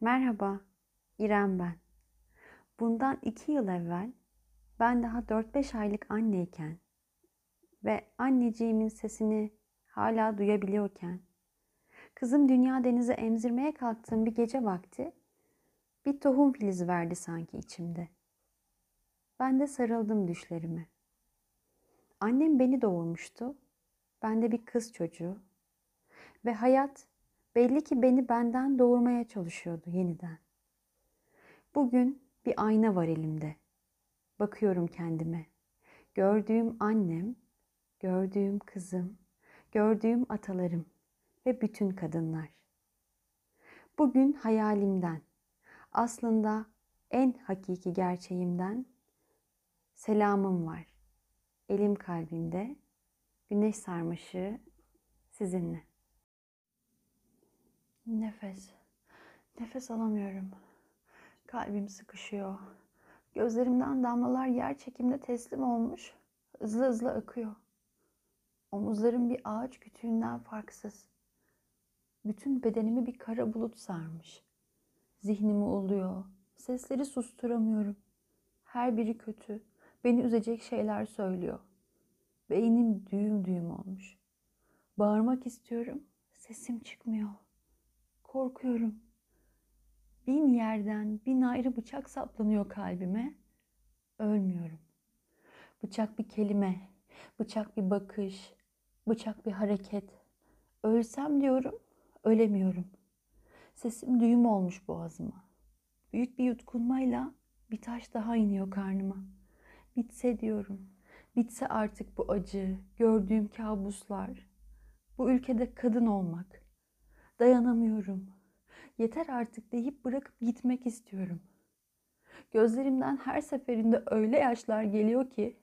Merhaba, İrem ben. Bundan iki yıl evvel ben daha 4-5 aylık anneyken ve anneciğimin sesini hala duyabiliyorken kızım dünya denize emzirmeye kalktığım bir gece vakti bir tohum filizi verdi sanki içimde. Ben de sarıldım düşlerime. Annem beni doğurmuştu. Ben de bir kız çocuğu. Ve hayat belli ki beni benden doğurmaya çalışıyordu yeniden. Bugün bir ayna var elimde. Bakıyorum kendime. Gördüğüm annem, gördüğüm kızım, gördüğüm atalarım ve bütün kadınlar. Bugün hayalimden, aslında en hakiki gerçeğimden selamım var. Elim kalbimde, güneş sarmaşığı sizinle. Nefes. Nefes alamıyorum. Kalbim sıkışıyor. Gözlerimden damlalar yer çekimde teslim olmuş. Hızlı hızlı akıyor. Omuzlarım bir ağaç kütüğünden farksız. Bütün bedenimi bir kara bulut sarmış. Zihnimi uluyor. Sesleri susturamıyorum. Her biri kötü. Beni üzecek şeyler söylüyor. Beynim düğüm düğüm olmuş. Bağırmak istiyorum. Sesim çıkmıyor. Korkuyorum. Bin yerden bin ayrı bıçak saplanıyor kalbime. Ölmüyorum. Bıçak bir kelime, bıçak bir bakış, bıçak bir hareket. Ölsem diyorum, ölemiyorum. Sesim düğüm olmuş boğazıma. Büyük bir yutkunmayla bir taş daha iniyor karnıma. Bitse diyorum. Bitse artık bu acı, gördüğüm kabuslar. Bu ülkede kadın olmak. Dayanamıyorum. Yeter artık deyip bırakıp gitmek istiyorum. Gözlerimden her seferinde öyle yaşlar geliyor ki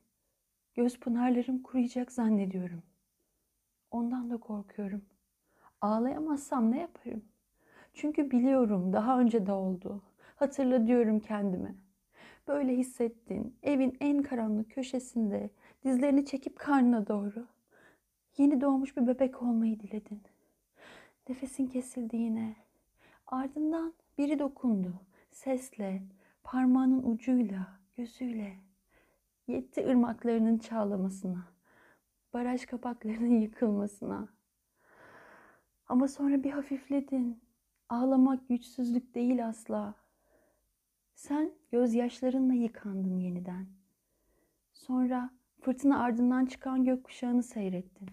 göz pınarlarım kuruyacak zannediyorum. Ondan da korkuyorum. Ağlayamazsam ne yaparım? Çünkü biliyorum daha önce de oldu. Hatırla diyorum kendime. Böyle hissettin. Evin en karanlık köşesinde dizlerini çekip karnına doğru. Yeni doğmuş bir bebek olmayı diledin. Nefesin kesildi yine. Ardından biri dokundu. Sesle, parmağının ucuyla, gözüyle. Yetti ırmaklarının çağlamasına. Baraj kapaklarının yıkılmasına. Ama sonra bir hafifledin. Ağlamak güçsüzlük değil asla. Sen gözyaşlarınla yıkandın yeniden. Sonra fırtına ardından çıkan gökkuşağını seyrettin.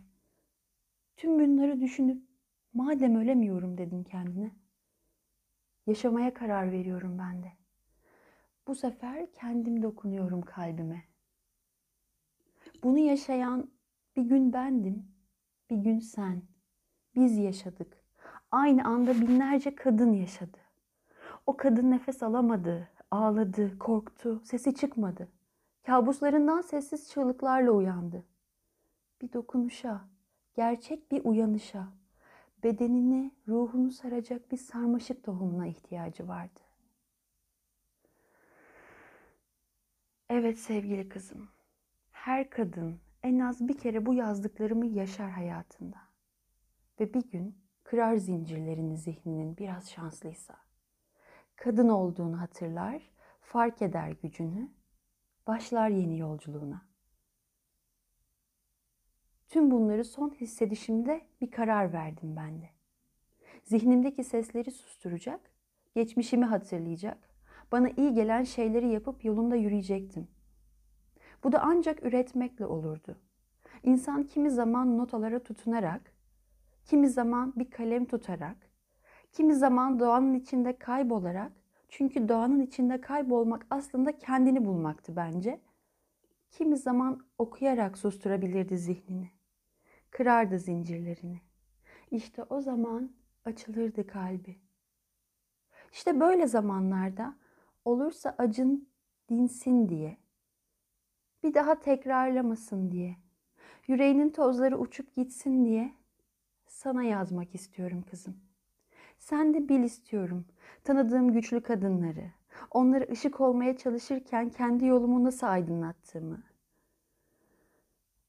Tüm bunları düşünüp madem ölemiyorum dedin kendine. Yaşamaya karar veriyorum ben de. Bu sefer kendim dokunuyorum kalbime. Bunu yaşayan bir gün bendim, bir gün sen. Biz yaşadık. Aynı anda binlerce kadın yaşadı. O kadın nefes alamadı, ağladı, korktu, sesi çıkmadı. Kabuslarından sessiz çığlıklarla uyandı. Bir dokunuşa, gerçek bir uyanışa, bedenini, ruhunu saracak bir sarmaşık tohumuna ihtiyacı vardı. Evet sevgili kızım, her kadın en az bir kere bu yazdıklarımı yaşar hayatında. Ve bir gün kırar zincirlerini zihninin biraz şanslıysa. Kadın olduğunu hatırlar, fark eder gücünü, başlar yeni yolculuğuna. Tüm bunları son hissedişimde bir karar verdim ben de. Zihnimdeki sesleri susturacak, geçmişimi hatırlayacak, bana iyi gelen şeyleri yapıp yolunda yürüyecektim. Bu da ancak üretmekle olurdu. İnsan kimi zaman notalara tutunarak, kimi zaman bir kalem tutarak, kimi zaman doğanın içinde kaybolarak, çünkü doğanın içinde kaybolmak aslında kendini bulmaktı bence. Kimi zaman okuyarak susturabilirdi zihnini. Kırardı zincirlerini. İşte o zaman açılırdı kalbi. İşte böyle zamanlarda olursa acın dinsin diye, bir daha tekrarlamasın diye, yüreğinin tozları uçup gitsin diye sana yazmak istiyorum kızım. Sen de bil istiyorum tanıdığım güçlü kadınları, onlara ışık olmaya çalışırken kendi yolumu nasıl aydınlattığımı.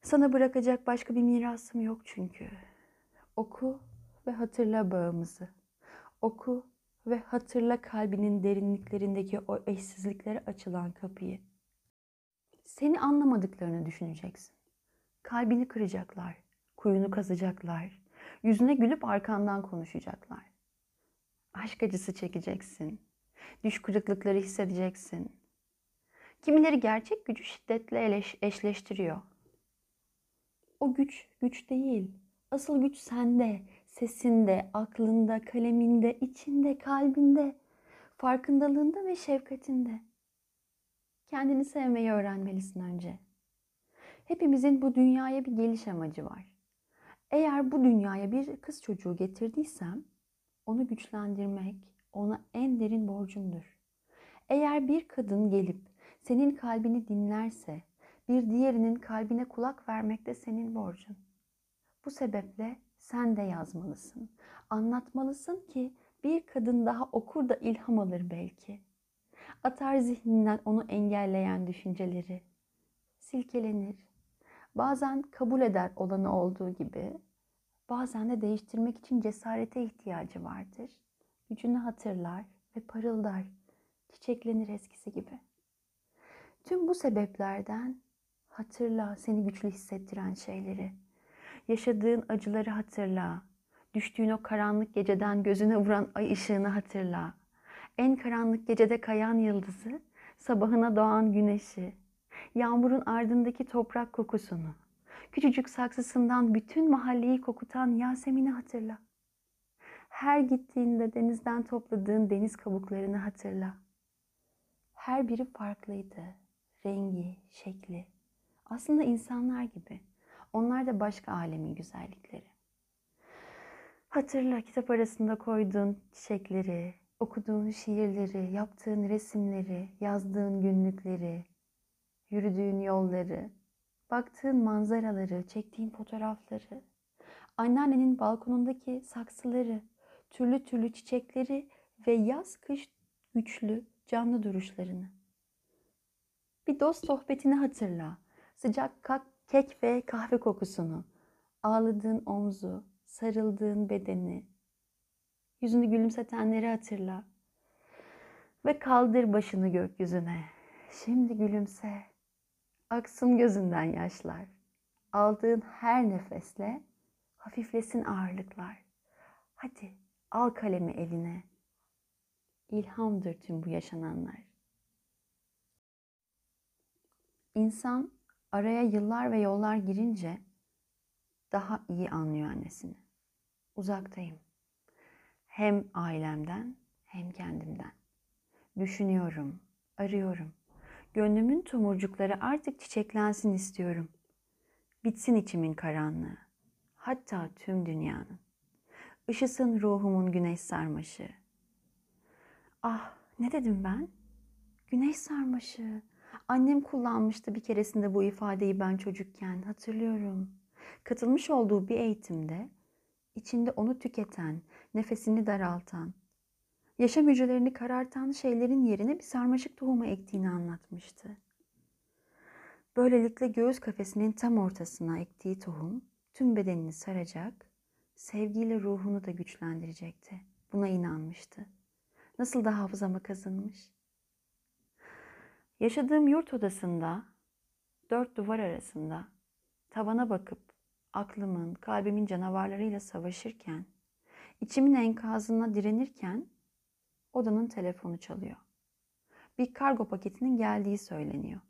Sana bırakacak başka bir mirasım yok çünkü. Oku ve hatırla bağımızı. Oku ve hatırla kalbinin derinliklerindeki o eşsizliklere açılan kapıyı. Seni anlamadıklarını düşüneceksin. Kalbini kıracaklar, kuyunu kazacaklar, yüzüne gülüp arkandan konuşacaklar. Aşk acısı çekeceksin. Düş kırıklıkları hissedeceksin. Kimileri gerçek gücü şiddetle eşleştiriyor. O güç güç değil. Asıl güç sende, sesinde, aklında, kaleminde, içinde, kalbinde, farkındalığında ve şefkatinde. Kendini sevmeyi öğrenmelisin önce. Hepimizin bu dünyaya bir geliş amacı var. Eğer bu dünyaya bir kız çocuğu getirdiysem onu güçlendirmek ona en derin borcumdur. Eğer bir kadın gelip senin kalbini dinlerse bir diğerinin kalbine kulak vermek de senin borcun. Bu sebeple sen de yazmalısın. Anlatmalısın ki bir kadın daha okur da ilham alır belki. Atar zihninden onu engelleyen düşünceleri. Silkelenir. Bazen kabul eder olanı olduğu gibi. Bazen de değiştirmek için cesarete ihtiyacı vardır. Gücünü hatırlar ve parıldar. Çiçeklenir eskisi gibi. Tüm bu sebeplerden hatırla seni güçlü hissettiren şeyleri. Yaşadığın acıları hatırla. Düştüğün o karanlık geceden gözüne vuran ay ışığını hatırla. En karanlık gecede kayan yıldızı, sabahına doğan güneşi, yağmurun ardındaki toprak kokusunu, küçücük saksısından bütün mahalleyi kokutan Yasemin'i hatırla. Her gittiğinde denizden topladığın deniz kabuklarını hatırla. Her biri farklıydı. Rengi, şekli. Aslında insanlar gibi. Onlar da başka alemin güzellikleri. Hatırla kitap arasında koyduğun çiçekleri, okuduğun şiirleri, yaptığın resimleri, yazdığın günlükleri, yürüdüğün yolları, baktığın manzaraları, çektiğin fotoğrafları, anneannenin balkonundaki saksıları, türlü türlü çiçekleri ve yaz kış güçlü canlı duruşlarını. Bir dost sohbetini hatırla. Sıcak kek ve kahve kokusunu, ağladığın omzu, sarıldığın bedeni, yüzünü gülümsetenleri hatırla. Ve kaldır başını gökyüzüne. Şimdi gülümse. Aksın gözünden yaşlar. Aldığın her nefesle hafiflesin ağırlıklar. Hadi al kalemi eline. İlhamdır tüm bu yaşananlar. İnsan araya yıllar ve yollar girince daha iyi anlıyor annesini. Uzaktayım. Hem ailemden hem kendimden. Düşünüyorum, arıyorum. Gönlümün tomurcukları artık çiçeklensin istiyorum. Bitsin içimin karanlığı. Hatta tüm dünyanın. Işısın ruhumun güneş sarmaşı. Ah ne dedim ben? Güneş sarmaşı. Annem kullanmıştı bir keresinde bu ifadeyi ben çocukken hatırlıyorum. Katılmış olduğu bir eğitimde içinde onu tüketen, nefesini daraltan, yaşam hücrelerini karartan şeylerin yerine bir sarmaşık tohumu ektiğini anlatmıştı. Böylelikle göğüs kafesinin tam ortasına ektiği tohum tüm bedenini saracak, sevgiyle ruhunu da güçlendirecekti. Buna inanmıştı. Nasıl da hafızama kazınmış. Yaşadığım yurt odasında, dört duvar arasında, tavana bakıp aklımın, kalbimin canavarlarıyla savaşırken, içimin enkazına direnirken odanın telefonu çalıyor. Bir kargo paketinin geldiği söyleniyor.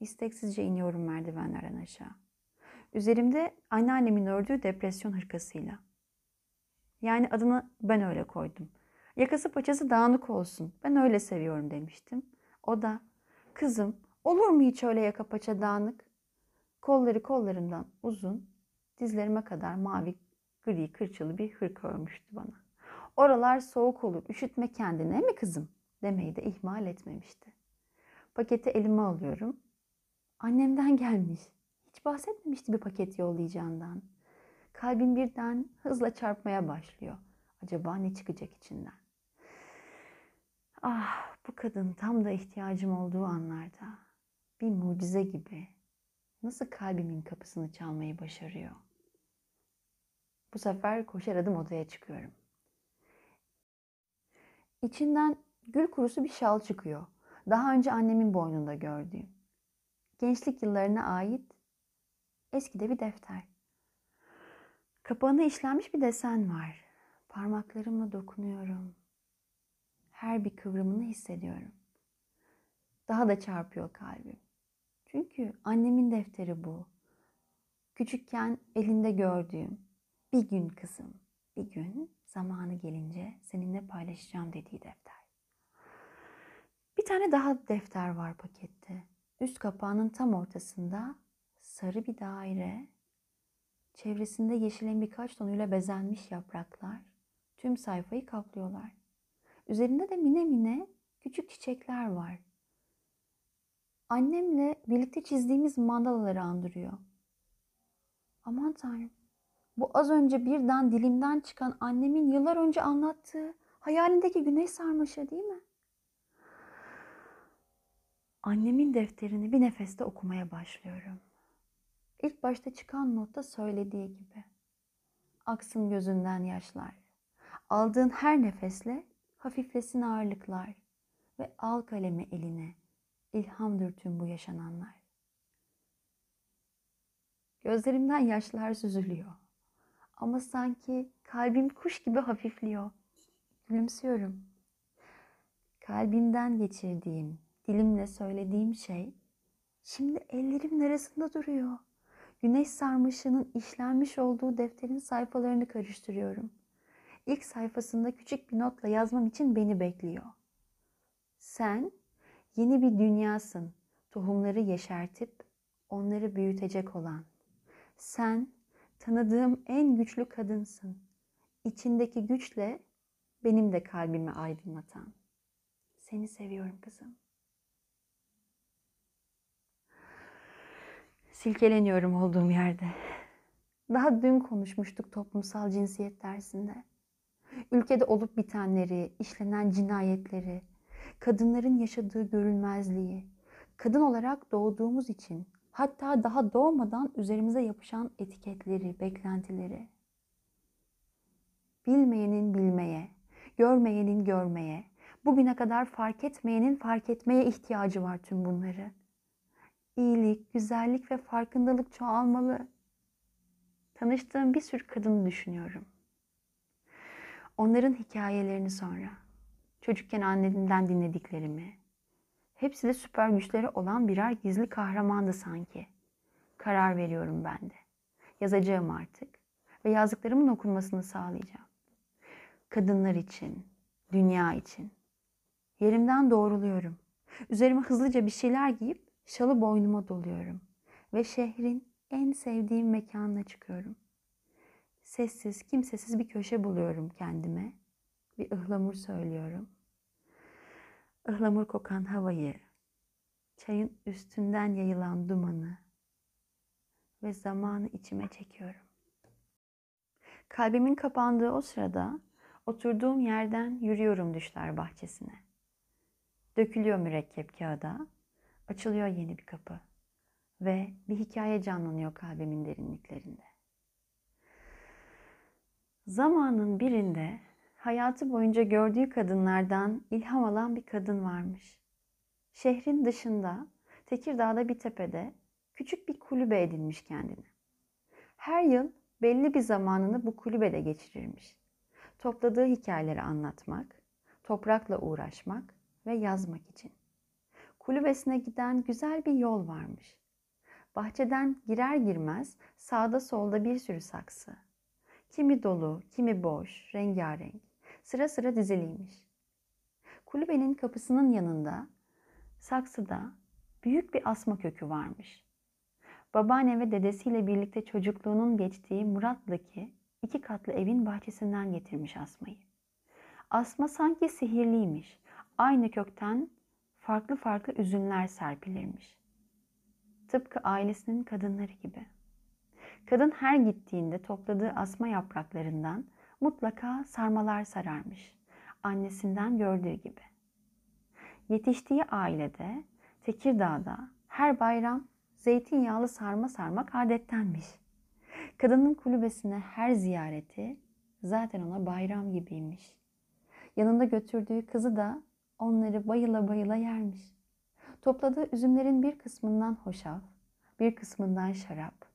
İsteksizce iniyorum merdivenlerden aşağı. Üzerimde anneannemin ördüğü depresyon hırkasıyla. Yani adını ben öyle koydum. Yakası paçası dağınık olsun. Ben öyle seviyorum demiştim. O da kızım olur mu hiç öyle yaka paça dağınık? Kolları kollarından uzun, dizlerime kadar mavi gri kırçılı bir hırka örmüştü bana. Oralar soğuk olur, üşütme kendine mi kızım? Demeyi de ihmal etmemişti. Paketi elime alıyorum. Annemden gelmiş. Hiç bahsetmemişti bir paket yollayacağından. Kalbim birden hızla çarpmaya başlıyor. Acaba ne çıkacak içinden? Ah bu kadın tam da ihtiyacım olduğu anlarda bir mucize gibi nasıl kalbimin kapısını çalmayı başarıyor. Bu sefer koşar adım odaya çıkıyorum. İçinden gül kurusu bir şal çıkıyor. Daha önce annemin boynunda gördüğüm. Gençlik yıllarına ait eskide bir defter. Kapağına işlenmiş bir desen var. Parmaklarımla dokunuyorum. Her bir kıvrımını hissediyorum. Daha da çarpıyor kalbim. Çünkü annemin defteri bu. Küçükken elinde gördüğüm bir gün kızım, bir gün zamanı gelince seninle paylaşacağım dediği defter. Bir tane daha defter var pakette. Üst kapağının tam ortasında sarı bir daire, çevresinde yeşilin birkaç tonuyla bezenmiş yapraklar tüm sayfayı kaplıyorlar. Üzerinde de mine mine küçük çiçekler var. Annemle birlikte çizdiğimiz mandalaları andırıyor. Aman tanrım. Bu az önce birden dilimden çıkan annemin yıllar önce anlattığı hayalindeki güneş sarmaşığı değil mi? Annemin defterini bir nefeste okumaya başlıyorum. İlk başta çıkan notta söylediği gibi. Aksın gözünden yaşlar. Aldığın her nefesle hafiflesin ağırlıklar ve al kalemi eline. İlhamdır tüm bu yaşananlar. Gözlerimden yaşlar süzülüyor. Ama sanki kalbim kuş gibi hafifliyor. Gülümsüyorum. Kalbimden geçirdiğim, dilimle söylediğim şey şimdi ellerimin arasında duruyor. Güneş sarmışının işlenmiş olduğu defterin sayfalarını karıştırıyorum. İlk sayfasında küçük bir notla yazmam için beni bekliyor. Sen yeni bir dünyasın. Tohumları yeşertip onları büyütecek olan. Sen tanıdığım en güçlü kadınsın. İçindeki güçle benim de kalbimi aydınlatan. Seni seviyorum kızım. Silkeleniyorum olduğum yerde. Daha dün konuşmuştuk toplumsal cinsiyet dersinde. Ülkede olup bitenleri, işlenen cinayetleri, kadınların yaşadığı görülmezliği, kadın olarak doğduğumuz için hatta daha doğmadan üzerimize yapışan etiketleri, beklentileri. Bilmeyenin bilmeye, görmeyenin görmeye, bugüne kadar fark etmeyenin fark etmeye ihtiyacı var tüm bunları. İyilik, güzellik ve farkındalık çoğalmalı. Tanıştığım bir sürü kadını düşünüyorum. Onların hikayelerini sonra, çocukken annemden dinlediklerimi, hepsi de süper güçleri olan birer gizli kahramandı sanki. Karar veriyorum ben de. Yazacağım artık ve yazdıklarımın okunmasını sağlayacağım. Kadınlar için, dünya için. Yerimden doğruluyorum. Üzerime hızlıca bir şeyler giyip şalı boynuma doluyorum ve şehrin en sevdiğim mekanına çıkıyorum. Sessiz, kimsesiz bir köşe buluyorum kendime. Bir ıhlamur söylüyorum. Ihlamur kokan havayı, çayın üstünden yayılan dumanı ve zamanı içime çekiyorum. Kalbimin kapandığı o sırada oturduğum yerden yürüyorum düşler bahçesine. Dökülüyor mürekkep kağıda, açılıyor yeni bir kapı ve bir hikaye canlanıyor kalbimin derinliklerinde. Zamanın birinde hayatı boyunca gördüğü kadınlardan ilham alan bir kadın varmış. Şehrin dışında, Tekirdağ'da bir tepede küçük bir kulübe edinmiş kendine. Her yıl belli bir zamanını bu kulübede geçirirmiş. Topladığı hikayeleri anlatmak, toprakla uğraşmak ve yazmak için. Kulübesine giden güzel bir yol varmış. Bahçeden girer girmez sağda solda bir sürü saksı. Kimi dolu, kimi boş, rengarenk, sıra sıra diziliymiş. Kulübenin kapısının yanında saksıda büyük bir asma kökü varmış. Babaanne ve dedesiyle birlikte çocukluğunun geçtiği Murat'daki iki katlı evin bahçesinden getirmiş asmayı. Asma sanki sihirliymiş. Aynı kökten farklı farklı üzümler serpilirmiş. Tıpkı ailesinin kadınları gibi. Kadın her gittiğinde topladığı asma yapraklarından mutlaka sarmalar sararmış. Annesinden gördüğü gibi. Yetiştiği ailede Tekirdağ'da her bayram zeytinyağlı sarma sarmak adettenmiş. Kadının kulübesine her ziyareti zaten ona bayram gibiymiş. Yanında götürdüğü kızı da onları bayıla bayıla yermiş. Topladığı üzümlerin bir kısmından hoşaf, bir kısmından şarap,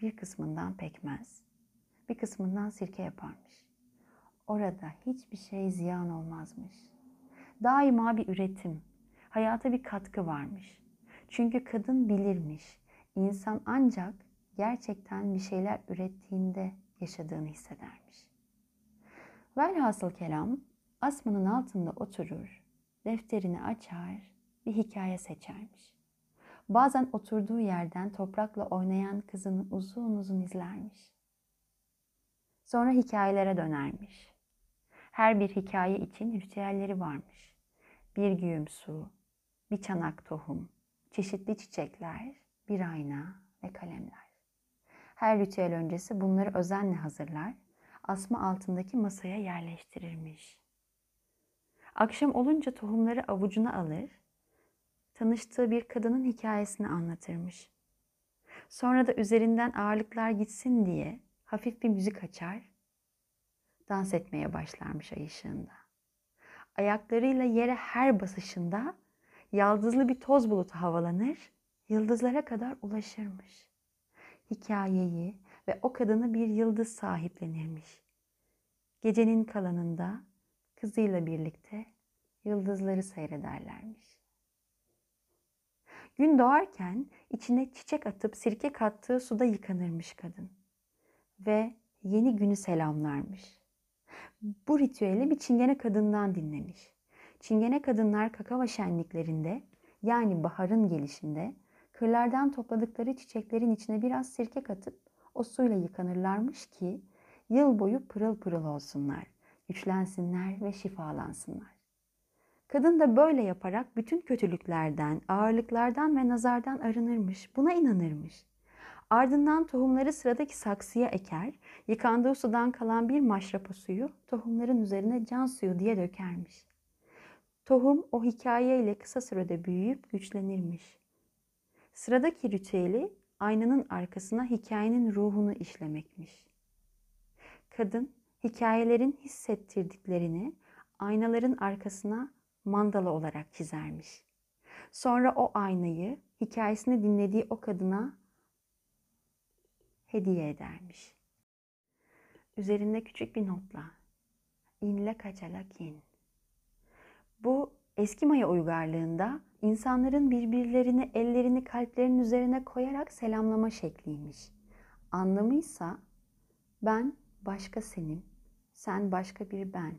bir kısmından pekmez, bir kısmından sirke yaparmış. Orada hiçbir şey ziyan olmazmış. Daima bir üretim, hayata bir katkı varmış. Çünkü kadın bilirmiş. İnsan ancak gerçekten bir şeyler ürettiğinde yaşadığını hissedermiş. Velhasıl kelam asmanın altında oturur, defterini açar, bir hikaye seçermiş. Bazen oturduğu yerden toprakla oynayan kızını uzun uzun izlermiş. Sonra hikayelere dönermiş. Her bir hikaye için ritüelleri varmış. Bir güğüm su, bir çanak tohum, çeşitli çiçekler, bir ayna ve kalemler. Her ritüel öncesi bunları özenle hazırlar, asma altındaki masaya yerleştirirmiş. Akşam olunca tohumları avucuna alır, tanıştığı bir kadının hikayesini anlatırmış. Sonra da üzerinden ağırlıklar gitsin diye hafif bir müzik açar, dans etmeye başlarmış ay ışığında. Ayaklarıyla yere her basışında yaldızlı bir toz bulutu havalanır, yıldızlara kadar ulaşırmış. Hikayeyi ve o kadını bir yıldız sahiplenirmiş. Gecenin kalanında kızıyla birlikte yıldızları seyrederlermiş. Gün doğarken içine çiçek atıp sirke kattığı suda yıkanırmış kadın ve yeni günü selamlarmış. Bu ritüeli bir çingene kadından dinlemiş. Çingene kadınlar kakava şenliklerinde yani baharın gelişinde kırlardan topladıkları çiçeklerin içine biraz sirke katıp o suyla yıkanırlarmış ki yıl boyu pırıl pırıl olsunlar, güçlensinler ve şifalansınlar. Kadın da böyle yaparak bütün kötülüklerden, ağırlıklardan ve nazardan arınırmış. Buna inanırmış. Ardından tohumları sıradaki saksıya eker, yıkandığı sudan kalan bir maşrapa suyu tohumların üzerine can suyu diye dökermiş. Tohum o hikayeyle kısa sürede büyüyüp güçlenirmiş. Sıradaki ritüeli aynanın arkasına hikayenin ruhunu işlemekmiş. Kadın hikayelerin hissettirdiklerini aynaların arkasına mandala olarak çizermiş. Sonra o aynayı hikayesini dinlediği o kadına hediye edermiş. Üzerinde küçük bir notla inle kaçalakin. Bu eski Maya uygarlığında insanların birbirlerini ellerini kalplerinin üzerine koyarak selamlama şekliymiş. Anlamıysa ben başka senin, sen başka bir ben.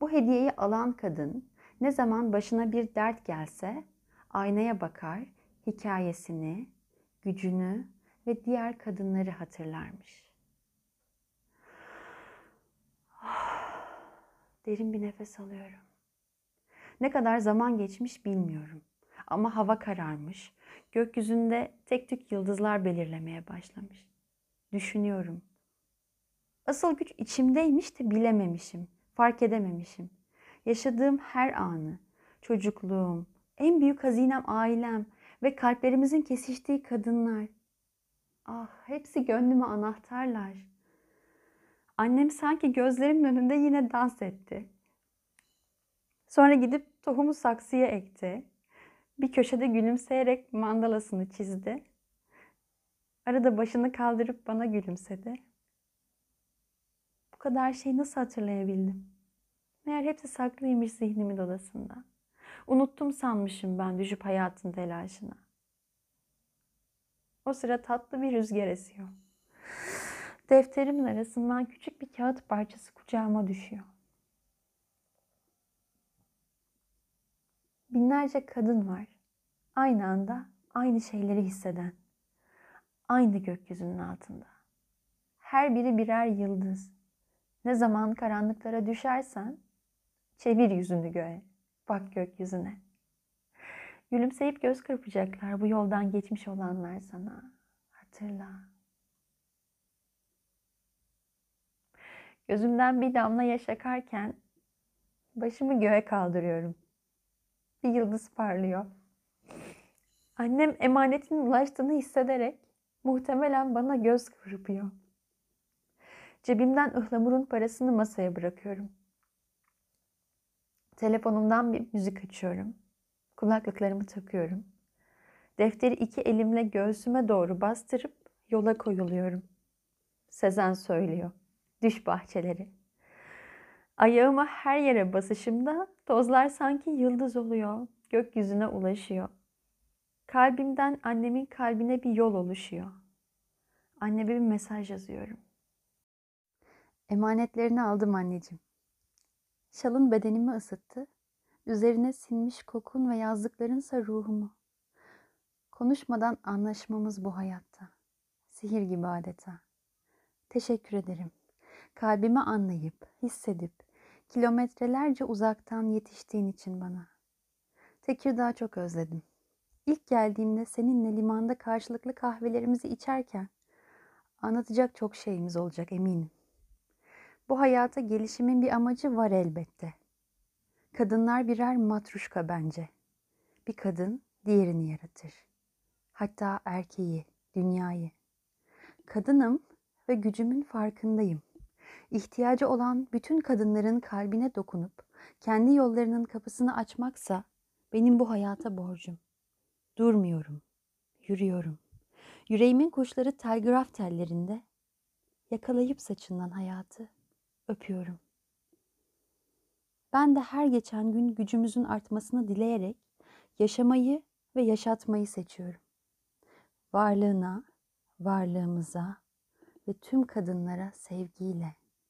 Bu hediyeyi alan kadın ne zaman başına bir dert gelse aynaya bakar, hikayesini, gücünü ve diğer kadınları hatırlarmış. Derin bir nefes alıyorum. Ne kadar zaman geçmiş bilmiyorum. Ama hava kararmış. Gökyüzünde tek tük yıldızlar belirlemeye başlamış. Düşünüyorum. Asıl güç içimdeymiş de bilememişim, fark edememişim. Yaşadığım her anı, çocukluğum, en büyük hazinem ailem ve kalplerimizin kesiştiği kadınlar. Ah, hepsi gönlüme anahtarlar. Annem sanki gözlerimin önünde yine dans etti. Sonra gidip tohumu saksıya ekti. Bir köşede gülümseyerek mandalasını çizdi. Arada başını kaldırıp bana gülümsedi. Bu kadar şeyi nasıl hatırlayabildim? Meğer hepsi saklıymış zihnimin odasında. Unuttum sanmışım ben düşüp hayatın telaşına. O sıra tatlı bir rüzgar esiyor. Defterimin arasından küçük bir kağıt parçası kucağıma düşüyor. Binlerce kadın var. Aynı anda aynı şeyleri hisseden. Aynı gökyüzünün altında. Her biri birer yıldız. Ne zaman karanlıklara düşersen çevir yüzünü göğe. Bak gökyüzüne. Gülümseyip göz kırpacaklar bu yoldan geçmiş olanlar sana. Hatırla. Gözümden bir damla yaş akarken başımı göğe kaldırıyorum. Bir yıldız parlıyor. Annem emanetinin ulaştığını hissederek muhtemelen bana göz kırpıyor. Cebimden ıhlamurun parasını masaya bırakıyorum. Telefonumdan bir müzik açıyorum. Kulaklıklarımı takıyorum. Defteri iki elimle göğsüme doğru bastırıp yola koyuluyorum. Sezen söylüyor. Düş bahçeleri. Ayağıma her yere basışımda tozlar sanki yıldız oluyor. Gökyüzüne ulaşıyor. Kalbimden annemin kalbine bir yol oluşuyor. Anneme bir mesaj yazıyorum. Emanetlerini aldım anneciğim. Şalın bedenimi ısıttı. Üzerine sinmiş kokun ve yazdıklarınsa ruhumu. Konuşmadan anlaşmamız bu hayatta. Sihir gibi adeta. Teşekkür ederim. Kalbimi anlayıp, hissedip, kilometrelerce uzaktan yetiştiğin için bana. Tekirdağ çok özledim. İlk geldiğimde seninle limanda karşılıklı kahvelerimizi içerken anlatacak çok şeyimiz olacak eminim. Bu hayata gelişimin bir amacı var elbette. Kadınlar birer matruşka bence. Bir kadın diğerini yaratır. Hatta erkeği, dünyayı. Kadınım ve gücümün farkındayım. İhtiyacı olan bütün kadınların kalbine dokunup kendi yollarının kapısını açmaksa benim bu hayata borcum. Durmuyorum, yürüyorum. Yüreğimin kuşları telgraf tellerinde yakalayıp saçından hayatı öpüyorum. Ben de her geçen gün gücümüzün artmasını dileyerek yaşamayı ve yaşatmayı seçiyorum. Varlığına, varlığımıza ve tüm kadınlara sevgiyle.